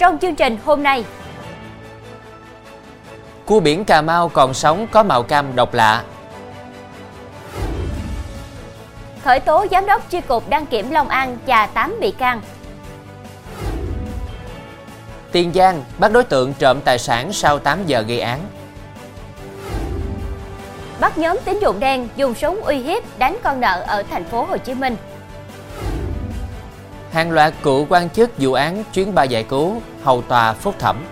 trong chương trình hôm nay. Cua biển Cà Mau còn sống có màu cam độc lạ. Khởi tố giám đốc chi cục đăng kiểm Long An và 8 bị can. Tiền Giang bắt đối tượng trộm tài sản sau 8 giờ gây án. Bắt nhóm tín dụng đen dùng súng uy hiếp đánh con nợ ở thành phố Hồ Chí Minh. Hàng loạt cựu quan chức vụ án chuyến bay giải cứu, hầu tòa phúc thẩm.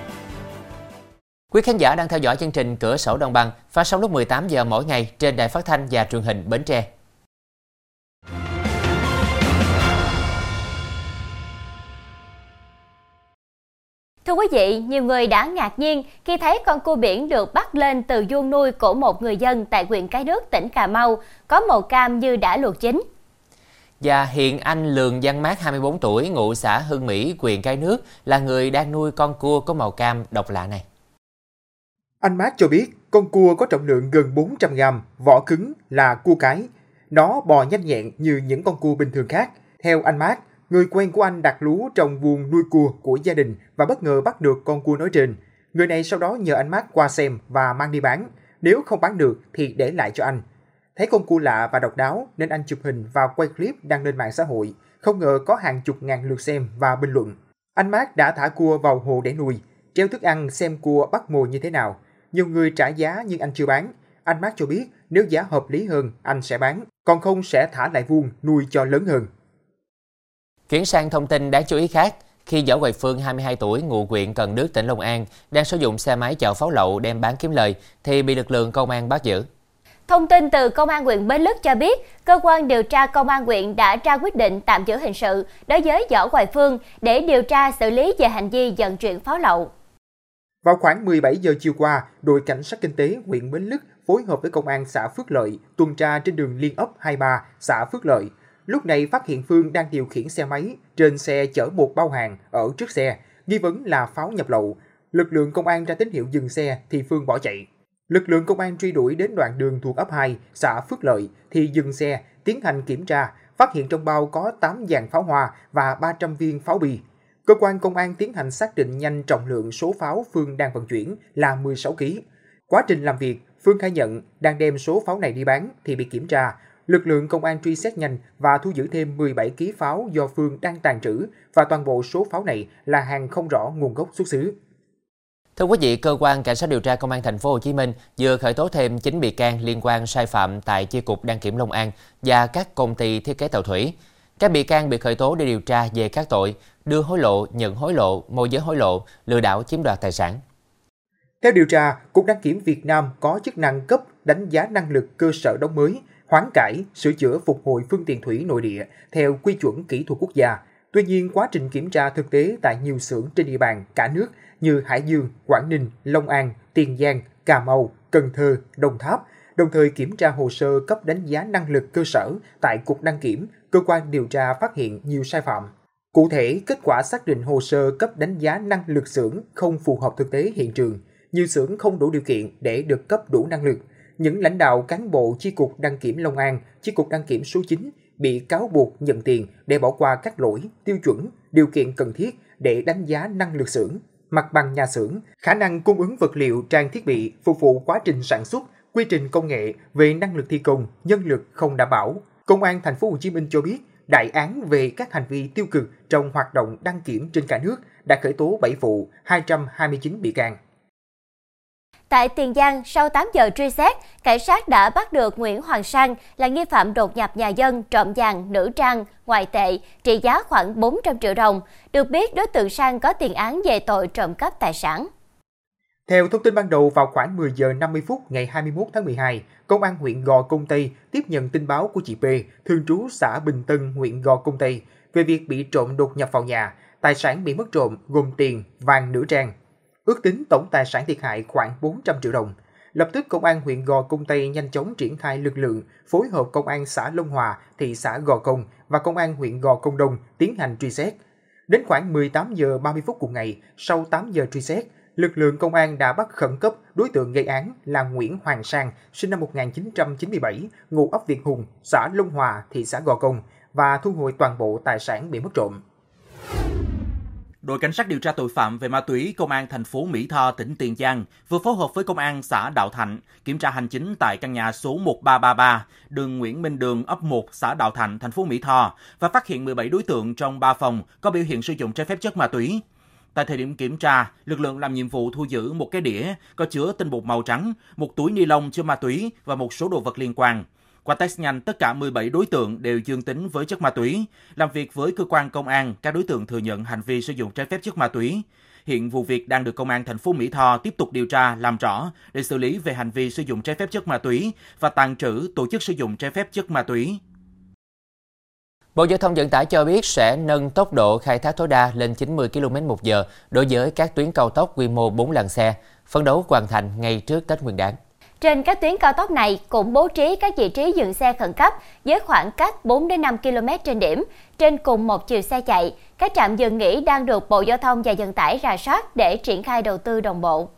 Quý khán giả đang theo dõi chương trình Cửa sổ Đồng bằng phát sóng lúc 18 giờ mỗi ngày trên đài phát thanh và truyền hình Bến Tre. Thưa quý vị, nhiều người đã ngạc nhiên khi thấy con cua biển được bắt lên từ vuông nuôi của một người dân tại huyện Cái Nước, tỉnh Cà Mau, có màu cam như đã luộc chín. Và hiện anh Lường Văn Mát 24 tuổi, ngụ xã Hưng Mỹ, quyền Cái Nước là người đang nuôi con cua có màu cam độc lạ này. Anh Mát cho biết con cua có trọng lượng gần 400 gram, vỏ cứng là cua cái. Nó bò nhanh nhẹn như những con cua bình thường khác. Theo anh Mát, người quen của anh đặt lú trong vùng nuôi cua của gia đình và bất ngờ bắt được con cua nói trên. Người này sau đó nhờ anh Mát qua xem và mang đi bán. Nếu không bán được thì để lại cho anh. Thấy con cua lạ và độc đáo nên anh chụp hình và quay clip đăng lên mạng xã hội. Không ngờ có hàng chục ngàn lượt xem và bình luận. Anh Mát đã thả cua vào hồ để nuôi, treo thức ăn xem cua bắt mồi như thế nào. Nhiều người trả giá nhưng anh chưa bán. Anh Mát cho biết nếu giá hợp lý hơn anh sẽ bán, còn không sẽ thả lại vuông nuôi cho lớn hơn. Chuyển sang thông tin đáng chú ý khác, khi Võ Hoài Phương 22 tuổi ngụ huyện Cần Đức tỉnh Long An đang sử dụng xe máy chở pháo lậu đem bán kiếm lời thì bị lực lượng công an bắt giữ. Thông tin từ Công an huyện Bến Lức cho biết, cơ quan điều tra Công an huyện đã ra quyết định tạm giữ hình sự đối với Võ Hoài Phương để điều tra xử lý về hành vi vận chuyển pháo lậu. Vào khoảng 17 giờ chiều qua, đội cảnh sát kinh tế huyện Bến Lức phối hợp với công an xã Phước Lợi tuần tra trên đường Liên ấp 23, xã Phước Lợi. Lúc này phát hiện Phương đang điều khiển xe máy, trên xe chở một bao hàng ở trước xe, nghi vấn là pháo nhập lậu. Lực lượng công an ra tín hiệu dừng xe thì Phương bỏ chạy. Lực lượng công an truy đuổi đến đoạn đường thuộc ấp 2, xã Phước Lợi thì dừng xe, tiến hành kiểm tra, phát hiện trong bao có 8 dàn pháo hoa và 300 viên pháo bi. Cơ quan công an tiến hành xác định nhanh trọng lượng số pháo Phương đang vận chuyển là 16 kg. Quá trình làm việc, Phương khai nhận đang đem số pháo này đi bán thì bị kiểm tra. Lực lượng công an truy xét nhanh và thu giữ thêm 17 kg pháo do Phương đang tàn trữ và toàn bộ số pháo này là hàng không rõ nguồn gốc xuất xứ. Thưa quý vị, cơ quan cảnh sát điều tra công an thành phố Hồ Chí Minh vừa khởi tố thêm 9 bị can liên quan sai phạm tại chi cục đăng kiểm Long An và các công ty thiết kế tàu thủy. Các bị can bị khởi tố để điều tra về các tội đưa hối lộ, nhận hối lộ, môi giới hối lộ, lừa đảo chiếm đoạt tài sản. Theo điều tra, Cục Đăng kiểm Việt Nam có chức năng cấp đánh giá năng lực cơ sở đóng mới, hoán cải, sửa chữa phục hồi phương tiện thủy nội địa theo quy chuẩn kỹ thuật quốc gia. Tuy nhiên, quá trình kiểm tra thực tế tại nhiều xưởng trên địa bàn cả nước như Hải Dương, Quảng Ninh, Long An, Tiền Giang, Cà Mau, Cần Thơ, Đồng Tháp, đồng thời kiểm tra hồ sơ cấp đánh giá năng lực cơ sở tại Cục Đăng kiểm, cơ quan điều tra phát hiện nhiều sai phạm. Cụ thể, kết quả xác định hồ sơ cấp đánh giá năng lực xưởng không phù hợp thực tế hiện trường, nhiều xưởng không đủ điều kiện để được cấp đủ năng lực. Những lãnh đạo cán bộ chi cục đăng kiểm Long An, chi cục đăng kiểm số 9 bị cáo buộc nhận tiền để bỏ qua các lỗi, tiêu chuẩn, điều kiện cần thiết để đánh giá năng lực xưởng, mặt bằng nhà xưởng, khả năng cung ứng vật liệu, trang thiết bị phục vụ quá trình sản xuất, quy trình công nghệ về năng lực thi công, nhân lực không đảm bảo. Công an thành phố Hồ Chí Minh cho biết, đại án về các hành vi tiêu cực trong hoạt động đăng kiểm trên cả nước đã khởi tố 7 vụ, 229 bị can. Tại Tiền Giang, sau 8 giờ truy xét, cảnh sát đã bắt được Nguyễn Hoàng Sang là nghi phạm đột nhập nhà dân trộm vàng, nữ trang, ngoại tệ, trị giá khoảng 400 triệu đồng. Được biết, đối tượng Sang có tiền án về tội trộm cắp tài sản. Theo thông tin ban đầu, vào khoảng 10 giờ 50 phút ngày 21 tháng 12, Công an huyện Gò Công Tây tiếp nhận tin báo của chị P, thường trú xã Bình Tân, huyện Gò Công Tây, về việc bị trộm đột nhập vào nhà. Tài sản bị mất trộm gồm tiền, vàng nữ trang. Ước tính tổng tài sản thiệt hại khoảng 400 triệu đồng. Lập tức Công an huyện Gò Công Tây nhanh chóng triển khai lực lượng, phối hợp Công an xã Long Hòa, thị xã Gò Công và Công an huyện Gò Công Đông tiến hành truy xét. Đến khoảng 18 giờ 30 phút cùng ngày, sau 8 giờ truy xét, lực lượng công an đã bắt khẩn cấp đối tượng gây án là Nguyễn Hoàng Sang, sinh năm 1997, ngụ ấp Việt Hùng, xã Long Hòa, thị xã Gò Công và thu hồi toàn bộ tài sản bị mất trộm đội cảnh sát điều tra tội phạm về ma túy công an thành phố Mỹ Tho, tỉnh Tiền Giang vừa phối hợp với công an xã Đạo Thạnh kiểm tra hành chính tại căn nhà số 1333, đường Nguyễn Minh Đường, ấp 1, xã Đạo Thạnh, thành phố Mỹ Tho và phát hiện 17 đối tượng trong 3 phòng có biểu hiện sử dụng trái phép chất ma túy. Tại thời điểm kiểm tra, lực lượng làm nhiệm vụ thu giữ một cái đĩa có chứa tinh bột màu trắng, một túi ni lông chứa ma túy và một số đồ vật liên quan. Qua test nhanh, tất cả 17 đối tượng đều dương tính với chất ma túy. Làm việc với cơ quan công an, các đối tượng thừa nhận hành vi sử dụng trái phép chất ma túy. Hiện vụ việc đang được công an thành phố Mỹ Tho tiếp tục điều tra, làm rõ để xử lý về hành vi sử dụng trái phép chất ma túy và tàn trữ tổ chức sử dụng trái phép chất ma túy. Bộ Giao thông Vận tải cho biết sẽ nâng tốc độ khai thác tối đa lên 90 km một giờ đối với các tuyến cao tốc quy mô 4 làn xe, phấn đấu hoàn thành ngay trước Tết Nguyên đán. Trên các tuyến cao tốc này cũng bố trí các vị trí dừng xe khẩn cấp với khoảng cách 4 đến 5 km trên điểm trên cùng một chiều xe chạy. Các trạm dừng nghỉ đang được Bộ Giao thông và Vận tải rà soát để triển khai đầu tư đồng bộ.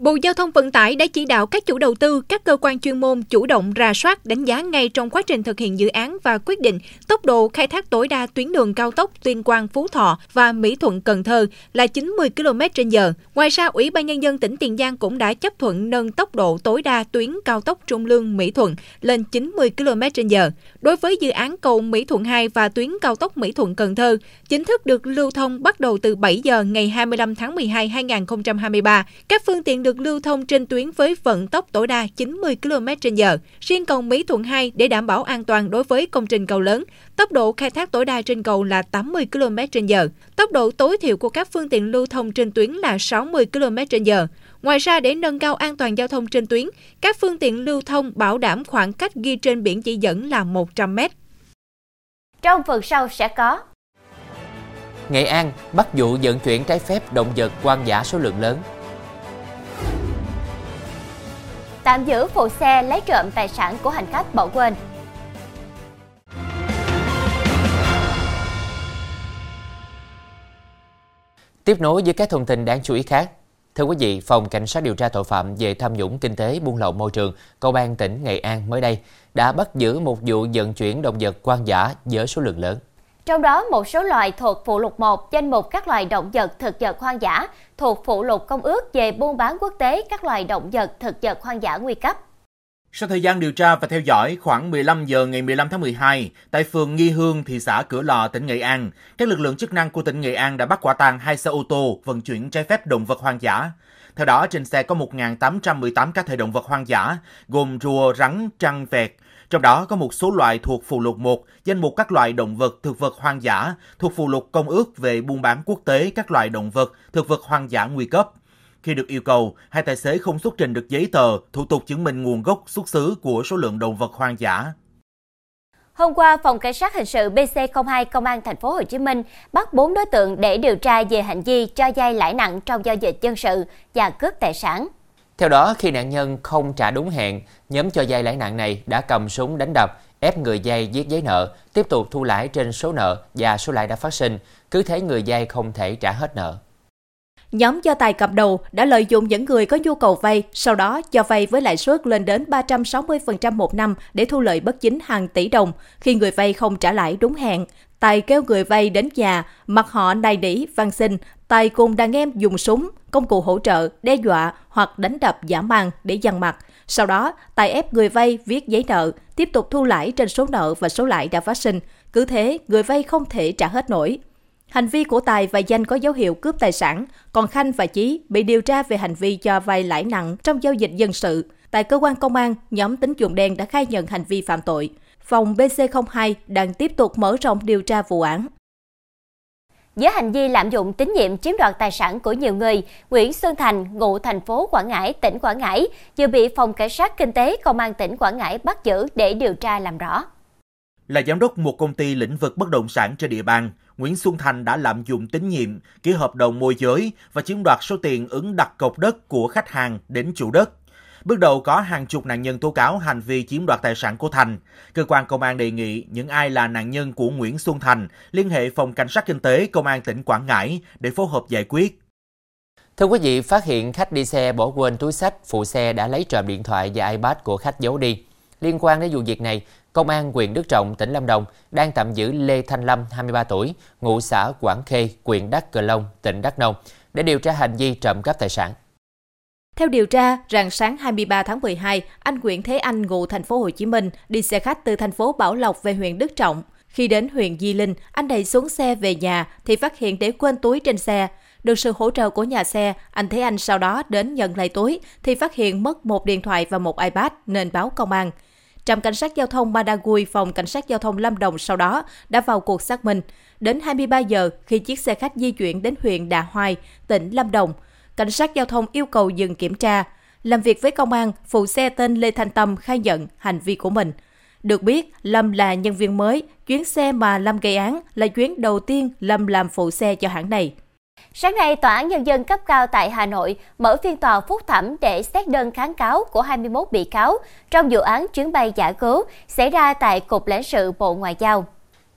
Bộ Giao thông Vận tải đã chỉ đạo các chủ đầu tư, các cơ quan chuyên môn chủ động rà soát, đánh giá ngay trong quá trình thực hiện dự án và quyết định tốc độ khai thác tối đa tuyến đường cao tốc Tuyên Quang Phú Thọ và Mỹ Thuận Cần Thơ là 90 km/h. Ngoài ra, Ủy ban nhân dân tỉnh Tiền Giang cũng đã chấp thuận nâng tốc độ tối đa tuyến cao tốc Trung Lương Mỹ Thuận lên 90 km/h. Đối với dự án cầu Mỹ Thuận 2 và tuyến cao tốc Mỹ Thuận Cần Thơ, chính thức được lưu thông bắt đầu từ 7 giờ ngày 25 tháng 12 2023. Các phương tiện được được lưu thông trên tuyến với vận tốc tối đa 90 km/h. Riêng cầu Mỹ Thuận 2 để đảm bảo an toàn đối với công trình cầu lớn, tốc độ khai thác tối đa trên cầu là 80 km/h. Tốc độ tối thiểu của các phương tiện lưu thông trên tuyến là 60 km/h. Ngoài ra, để nâng cao an toàn giao thông trên tuyến, các phương tiện lưu thông bảo đảm khoảng cách ghi trên biển chỉ dẫn là 100 m. Trong phần sau sẽ có Nghệ An bắt vụ vận chuyển trái phép động vật hoang dã số lượng lớn tạm giữ phụ xe lấy trộm tài sản của hành khách bỏ quên. Tiếp nối với các thông tin đáng chú ý khác. Thưa quý vị, Phòng Cảnh sát điều tra tội phạm về tham nhũng kinh tế buôn lậu môi trường, Công an tỉnh Nghệ An mới đây đã bắt giữ một vụ vận chuyển động vật quan giả với số lượng lớn. Trong đó, một số loài thuộc phụ lục 1 danh mục các loài động vật thực vật hoang dã thuộc phụ lục Công ước về buôn bán quốc tế các loài động vật thực vật hoang dã nguy cấp. Sau thời gian điều tra và theo dõi, khoảng 15 giờ ngày 15 tháng 12, tại phường Nghi Hương, thị xã Cửa Lò, tỉnh Nghệ An, các lực lượng chức năng của tỉnh Nghệ An đã bắt quả tang hai xe ô tô vận chuyển trái phép động vật hoang dã. Theo đó, trên xe có 1.818 cá thể động vật hoang dã, gồm rùa, rắn, trăng, vẹt, trong đó có một số loại thuộc phụ lục 1, danh mục các loại động vật thực vật hoang dã thuộc phụ lục Công ước về buôn bán quốc tế các loại động vật thực vật hoang dã nguy cấp. Khi được yêu cầu, hai tài xế không xuất trình được giấy tờ, thủ tục chứng minh nguồn gốc xuất xứ của số lượng động vật hoang dã. Hôm qua, Phòng Cảnh sát hình sự BC02 Công an thành phố Hồ Chí Minh bắt 4 đối tượng để điều tra về hành vi cho vay lãi nặng trong giao dịch dân sự và cướp tài sản. Theo đó, khi nạn nhân không trả đúng hẹn, nhóm cho vay lãi nặng này đã cầm súng đánh đập, ép người vay viết giấy nợ, tiếp tục thu lãi trên số nợ và số lãi đã phát sinh, cứ thế người vay không thể trả hết nợ. Nhóm cho tài cầm đầu đã lợi dụng những người có nhu cầu vay, sau đó cho vay với lãi suất lên đến 360% một năm để thu lợi bất chính hàng tỷ đồng. Khi người vay không trả lãi đúng hẹn, Tài kêu người vay đến nhà, mặc họ nài nỉ, văn xin. Tài cùng đàn em dùng súng, công cụ hỗ trợ, đe dọa hoặc đánh đập giả mang để dằn mặt. Sau đó, Tài ép người vay viết giấy nợ, tiếp tục thu lãi trên số nợ và số lãi đã phát sinh. Cứ thế, người vay không thể trả hết nổi. Hành vi của Tài và Danh có dấu hiệu cướp tài sản, còn Khanh và Chí bị điều tra về hành vi cho vay lãi nặng trong giao dịch dân sự. Tại cơ quan công an, nhóm tính dụng đen đã khai nhận hành vi phạm tội. Phòng BC02 đang tiếp tục mở rộng điều tra vụ án. Với hành vi lạm dụng tín nhiệm chiếm đoạt tài sản của nhiều người, Nguyễn Xuân Thành, ngụ thành phố Quảng Ngãi, tỉnh Quảng Ngãi, vừa bị Phòng Cảnh sát Kinh tế Công an tỉnh Quảng Ngãi bắt giữ để điều tra làm rõ. Là giám đốc một công ty lĩnh vực bất động sản trên địa bàn, Nguyễn Xuân Thành đã lạm dụng tín nhiệm, ký hợp đồng môi giới và chiếm đoạt số tiền ứng đặt cọc đất của khách hàng đến chủ đất. Bước đầu có hàng chục nạn nhân tố cáo hành vi chiếm đoạt tài sản của Thành. Cơ quan công an đề nghị những ai là nạn nhân của Nguyễn Xuân Thành liên hệ phòng cảnh sát kinh tế công an tỉnh Quảng Ngãi để phối hợp giải quyết. Thưa quý vị, phát hiện khách đi xe bỏ quên túi sách, phụ xe đã lấy trộm điện thoại và iPad của khách giấu đi. Liên quan đến vụ việc này, Công an huyện Đức Trọng, tỉnh Lâm Đồng đang tạm giữ Lê Thanh Lâm, 23 tuổi, ngụ xã Quảng Khê, huyện Đắk Cờ Long, tỉnh Đắk Nông, để điều tra hành vi trộm cắp tài sản. Theo điều tra, rạng sáng 23 tháng 12, anh Nguyễn Thế Anh ngụ thành phố Hồ Chí Minh đi xe khách từ thành phố Bảo Lộc về huyện Đức Trọng. Khi đến huyện Di Linh, anh đầy xuống xe về nhà thì phát hiện để quên túi trên xe. Được sự hỗ trợ của nhà xe, anh Thế Anh sau đó đến nhận lại túi thì phát hiện mất một điện thoại và một iPad nên báo công an. Trạm cảnh sát giao thông Madagui, phòng cảnh sát giao thông Lâm Đồng sau đó đã vào cuộc xác minh. Đến 23 giờ, khi chiếc xe khách di chuyển đến huyện Đà Hoai, tỉnh Lâm Đồng, cảnh sát giao thông yêu cầu dừng kiểm tra. Làm việc với công an, phụ xe tên Lê Thanh Tâm khai nhận hành vi của mình. Được biết, Lâm là nhân viên mới, chuyến xe mà Lâm gây án là chuyến đầu tiên Lâm làm phụ xe cho hãng này. Sáng nay, Tòa án Nhân dân cấp cao tại Hà Nội mở phiên tòa phúc thẩm để xét đơn kháng cáo của 21 bị cáo trong vụ án chuyến bay giả cứu xảy ra tại Cục lãnh sự Bộ Ngoại giao.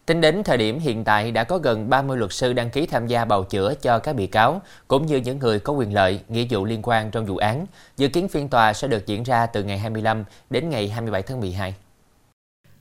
Tính đến thời điểm hiện tại đã có gần 30 luật sư đăng ký tham gia bào chữa cho các bị cáo, cũng như những người có quyền lợi, nghĩa vụ liên quan trong vụ án. Dự kiến phiên tòa sẽ được diễn ra từ ngày 25 đến ngày 27 tháng 12.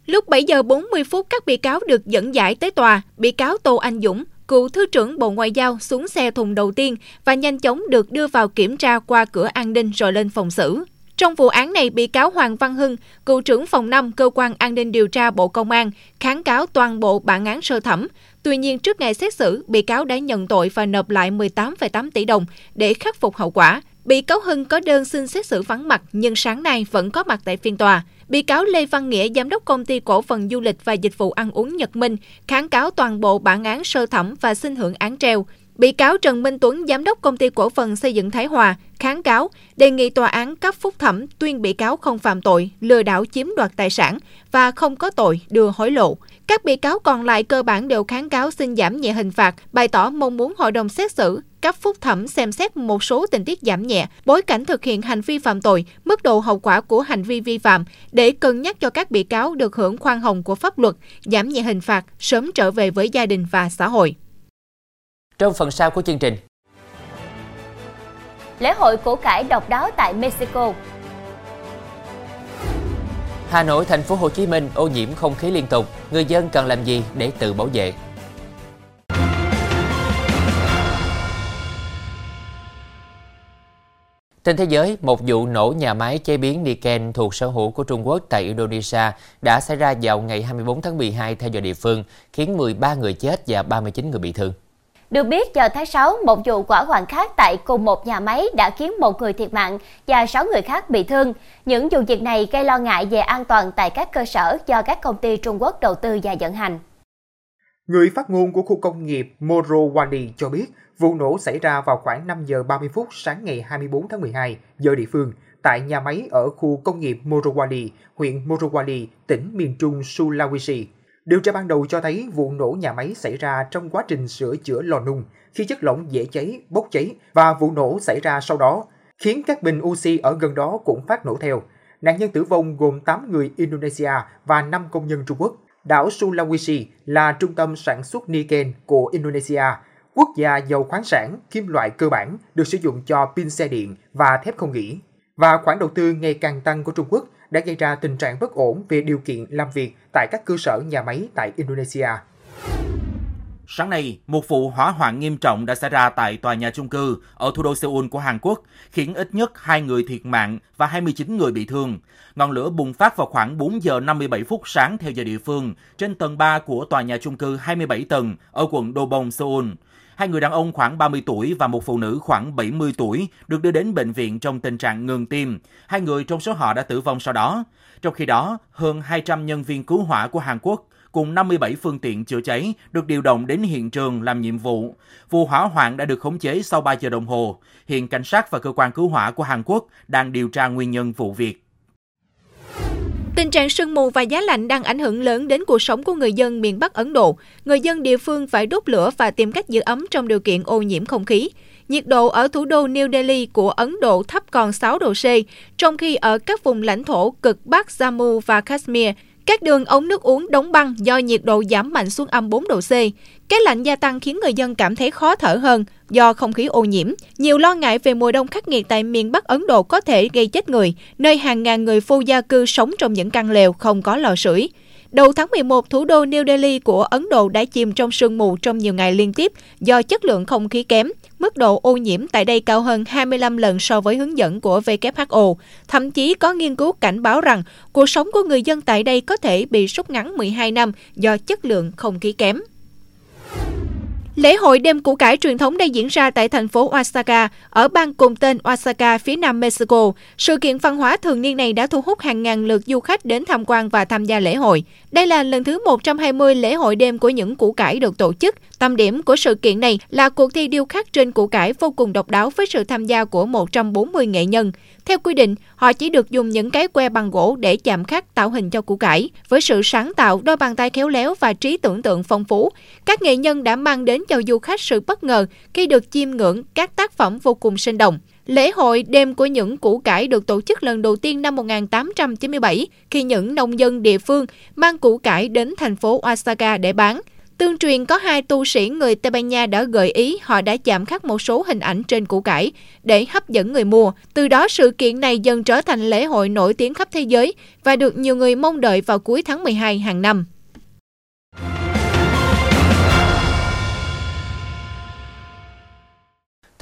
Lúc 7 giờ 40 phút các bị cáo được dẫn giải tới tòa, bị cáo Tô Anh Dũng, cựu Thứ trưởng Bộ Ngoại giao xuống xe thùng đầu tiên và nhanh chóng được đưa vào kiểm tra qua cửa an ninh rồi lên phòng xử. Trong vụ án này, bị cáo Hoàng Văn Hưng, cựu trưởng phòng 5 Cơ quan An ninh điều tra Bộ Công an, kháng cáo toàn bộ bản án sơ thẩm. Tuy nhiên, trước ngày xét xử, bị cáo đã nhận tội và nộp lại 18,8 tỷ đồng để khắc phục hậu quả. Bị cáo Hưng có đơn xin xét xử vắng mặt nhưng sáng nay vẫn có mặt tại phiên tòa. Bị cáo Lê Văn Nghĩa, giám đốc công ty cổ phần du lịch và dịch vụ ăn uống Nhật Minh, kháng cáo toàn bộ bản án sơ thẩm và xin hưởng án treo. Bị cáo Trần Minh Tuấn, giám đốc công ty cổ phần xây dựng Thái Hòa, kháng cáo, đề nghị tòa án cấp phúc thẩm tuyên bị cáo không phạm tội, lừa đảo chiếm đoạt tài sản và không có tội đưa hối lộ. Các bị cáo còn lại cơ bản đều kháng cáo xin giảm nhẹ hình phạt, bày tỏ mong muốn hội đồng xét xử cấp phúc thẩm xem xét một số tình tiết giảm nhẹ, bối cảnh thực hiện hành vi phạm tội, mức độ hậu quả của hành vi vi phạm để cân nhắc cho các bị cáo được hưởng khoan hồng của pháp luật, giảm nhẹ hình phạt, sớm trở về với gia đình và xã hội. Trong phần sau của chương trình, Lễ hội củ cải độc đáo tại Mexico Hà Nội, thành phố Hồ Chí Minh ô nhiễm không khí liên tục, người dân cần làm gì để tự bảo vệ? Trên thế giới, một vụ nổ nhà máy chế biến Niken thuộc sở hữu của Trung Quốc tại Indonesia đã xảy ra vào ngày 24 tháng 12 theo giờ địa phương, khiến 13 người chết và 39 người bị thương. Được biết, vào tháng 6, một vụ hỏa hoạn khác tại cùng một nhà máy đã khiến một người thiệt mạng và 6 người khác bị thương. Những vụ việc này gây lo ngại về an toàn tại các cơ sở do các công ty Trung Quốc đầu tư và vận hành. Người phát ngôn của khu công nghiệp Morowali cho biết vụ nổ xảy ra vào khoảng 5 giờ 30 phút sáng ngày 24 tháng 12 giờ địa phương tại nhà máy ở khu công nghiệp Morowali, huyện Morowali, tỉnh miền trung Sulawesi. Điều tra ban đầu cho thấy vụ nổ nhà máy xảy ra trong quá trình sửa chữa lò nung khi chất lỏng dễ cháy, bốc cháy và vụ nổ xảy ra sau đó, khiến các bình oxy ở gần đó cũng phát nổ theo. Nạn nhân tử vong gồm 8 người Indonesia và 5 công nhân Trung Quốc. Đảo Sulawesi là trung tâm sản xuất Niken của Indonesia, quốc gia giàu khoáng sản, kim loại cơ bản được sử dụng cho pin xe điện và thép không nghỉ. Và khoản đầu tư ngày càng tăng của Trung Quốc đã gây ra tình trạng bất ổn về điều kiện làm việc tại các cơ sở nhà máy tại Indonesia. Sáng nay, một vụ hỏa hoạn nghiêm trọng đã xảy ra tại tòa nhà chung cư ở thủ đô Seoul của Hàn Quốc, khiến ít nhất 2 người thiệt mạng và 29 người bị thương. Ngọn lửa bùng phát vào khoảng 4 giờ 57 phút sáng theo giờ địa phương trên tầng 3 của tòa nhà chung cư 27 tầng ở quận Dobong, Seoul. Hai người đàn ông khoảng 30 tuổi và một phụ nữ khoảng 70 tuổi được đưa đến bệnh viện trong tình trạng ngừng tim. Hai người trong số họ đã tử vong sau đó. Trong khi đó, hơn 200 nhân viên cứu hỏa của Hàn Quốc cùng 57 phương tiện chữa cháy được điều động đến hiện trường làm nhiệm vụ. Vụ hỏa hoạn đã được khống chế sau 3 giờ đồng hồ. Hiện cảnh sát và cơ quan cứu hỏa của Hàn Quốc đang điều tra nguyên nhân vụ việc. Tình trạng sương mù và giá lạnh đang ảnh hưởng lớn đến cuộc sống của người dân miền Bắc Ấn Độ. Người dân địa phương phải đốt lửa và tìm cách giữ ấm trong điều kiện ô nhiễm không khí. Nhiệt độ ở thủ đô New Delhi của Ấn Độ thấp còn 6 độ C, trong khi ở các vùng lãnh thổ cực Bắc Jammu và Kashmir, các đường ống nước uống đóng băng do nhiệt độ giảm mạnh xuống âm 4 độ C. Cái lạnh gia tăng khiến người dân cảm thấy khó thở hơn do không khí ô nhiễm. Nhiều lo ngại về mùa đông khắc nghiệt tại miền Bắc Ấn Độ có thể gây chết người, nơi hàng ngàn người vô gia cư sống trong những căn lều không có lò sưởi. Đầu tháng 11, thủ đô New Delhi của Ấn Độ đã chìm trong sương mù trong nhiều ngày liên tiếp do chất lượng không khí kém. Mức độ ô nhiễm tại đây cao hơn 25 lần so với hướng dẫn của WHO. Thậm chí có nghiên cứu cảnh báo rằng cuộc sống của người dân tại đây có thể bị rút ngắn 12 năm do chất lượng không khí kém. Lễ hội đêm củ cải truyền thống đang diễn ra tại thành phố Oaxaca, ở bang cùng tên Oaxaca phía nam Mexico. Sự kiện văn hóa thường niên này đã thu hút hàng ngàn lượt du khách đến tham quan và tham gia lễ hội. Đây là lần thứ 120 lễ hội đêm của những củ cải được tổ chức. Tâm điểm của sự kiện này là cuộc thi điêu khắc trên củ cải vô cùng độc đáo với sự tham gia của 140 nghệ nhân. Theo quy định, họ chỉ được dùng những cái que bằng gỗ để chạm khắc tạo hình cho củ cải. Với sự sáng tạo, đôi bàn tay khéo léo và trí tưởng tượng phong phú, các nghệ nhân đã mang đến cho du khách sự bất ngờ khi được chiêm ngưỡng các tác phẩm vô cùng sinh động. Lễ hội Đêm của những củ cải được tổ chức lần đầu tiên năm 1897 khi những nông dân địa phương mang củ cải đến thành phố Osaka để bán. Tương truyền, có hai tu sĩ người Tây Ban Nha đã gợi ý họ đã chạm khắc một số hình ảnh trên củ cải để hấp dẫn người mua. Từ đó, sự kiện này dần trở thành lễ hội nổi tiếng khắp thế giới và được nhiều người mong đợi vào cuối tháng 12 hàng năm.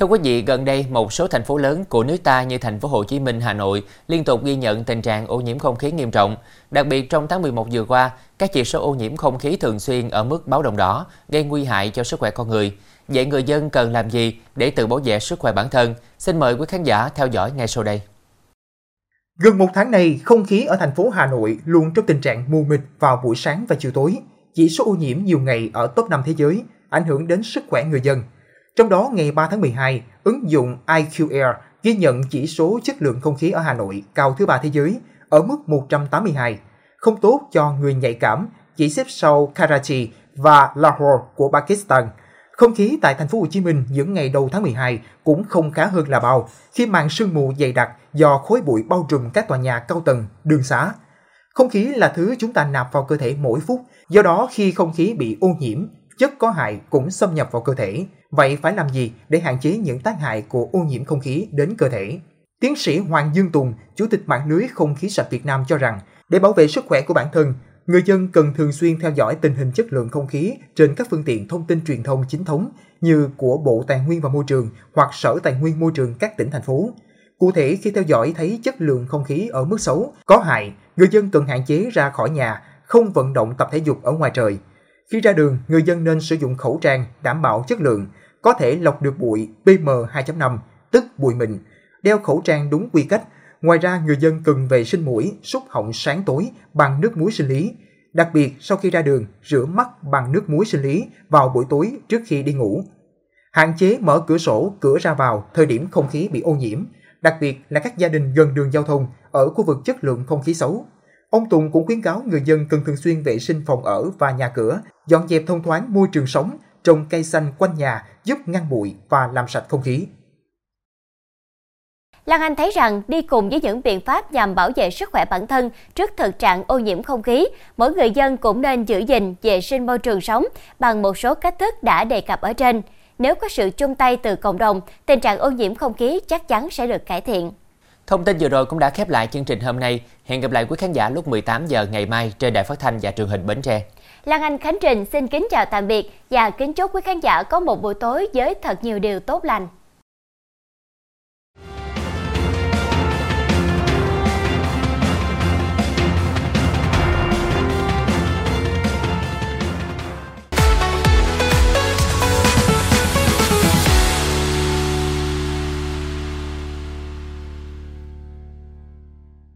Thưa quý vị, gần đây một số thành phố lớn của nước ta như thành phố Hồ Chí Minh, Hà Nội liên tục ghi nhận tình trạng ô nhiễm không khí nghiêm trọng. Đặc biệt trong tháng 11 vừa qua, các chỉ số ô nhiễm không khí thường xuyên ở mức báo động đỏ, gây nguy hại cho sức khỏe con người. Vậy người dân cần làm gì để tự bảo vệ sức khỏe bản thân? Xin mời quý khán giả theo dõi ngay sau đây. Gần một tháng này, không khí ở thành phố Hà Nội luôn trong tình trạng mù mịt vào buổi sáng và chiều tối. Chỉ số ô nhiễm nhiều ngày ở top 5 thế giới, ảnh hưởng đến sức khỏe người dân. Trong đó, ngày 3 tháng 12, ứng dụng IQ Air ghi nhận chỉ số chất lượng không khí ở Hà Nội cao thứ ba thế giới ở mức 182, không tốt cho người nhạy cảm, chỉ xếp sau Karachi và Lahore của Pakistan. Không khí tại thành phố Hồ Chí Minh những ngày đầu tháng 12 cũng không khá hơn là bao khi màn sương mù dày đặc do khối bụi bao trùm các tòa nhà cao tầng, đường xá. Không khí là thứ chúng ta nạp vào cơ thể mỗi phút, do đó khi không khí bị ô nhiễm, chất có hại cũng xâm nhập vào cơ thể. Vậy phải làm gì để hạn chế những tác hại của ô nhiễm không khí đến cơ thể? Tiến sĩ Hoàng Dương Tùng, Chủ tịch mạng lưới không khí sạch Việt Nam cho rằng, để bảo vệ sức khỏe của bản thân, người dân cần thường xuyên theo dõi tình hình chất lượng không khí trên các phương tiện thông tin truyền thông chính thống như của Bộ Tài nguyên và Môi trường hoặc Sở Tài nguyên Môi trường các tỉnh thành phố. Cụ thể khi theo dõi thấy chất lượng không khí ở mức xấu, có hại, người dân cần hạn chế ra khỏi nhà, không vận động tập thể dục ở ngoài trời. Khi ra đường, người dân nên sử dụng khẩu trang đảm bảo chất lượng, có thể lọc được bụi PM2.5, tức bụi mịn, đeo khẩu trang đúng quy cách. Ngoài ra, người dân cần vệ sinh mũi, súc họng sáng tối bằng nước muối sinh lý. Đặc biệt, sau khi ra đường, rửa mắt bằng nước muối sinh lý vào buổi tối trước khi đi ngủ. Hạn chế mở cửa sổ, cửa ra vào thời điểm không khí bị ô nhiễm, đặc biệt là các gia đình gần đường giao thông ở khu vực chất lượng không khí xấu. Ông Tùng cũng khuyến cáo người dân cần thường xuyên vệ sinh phòng ở và nhà cửa, dọn dẹp thông thoáng môi trường sống, trồng cây xanh quanh nhà giúp ngăn bụi và làm sạch không khí. Lan Anh thấy rằng đi cùng với những biện pháp nhằm bảo vệ sức khỏe bản thân trước thực trạng ô nhiễm không khí, mỗi người dân cũng nên giữ gìn vệ sinh môi trường sống bằng một số cách thức đã đề cập ở trên. Nếu có sự chung tay từ cộng đồng, tình trạng ô nhiễm không khí chắc chắn sẽ được cải thiện. Thông tin vừa rồi cũng đã khép lại chương trình hôm nay. Hẹn gặp lại quý khán giả lúc 18 giờ ngày mai trên Đài Phát thanh và Truyền hình Bến Tre. Lan Anh Khánh Trình xin kính chào tạm biệt và kính chúc quý khán giả có một buổi tối với thật nhiều điều tốt lành.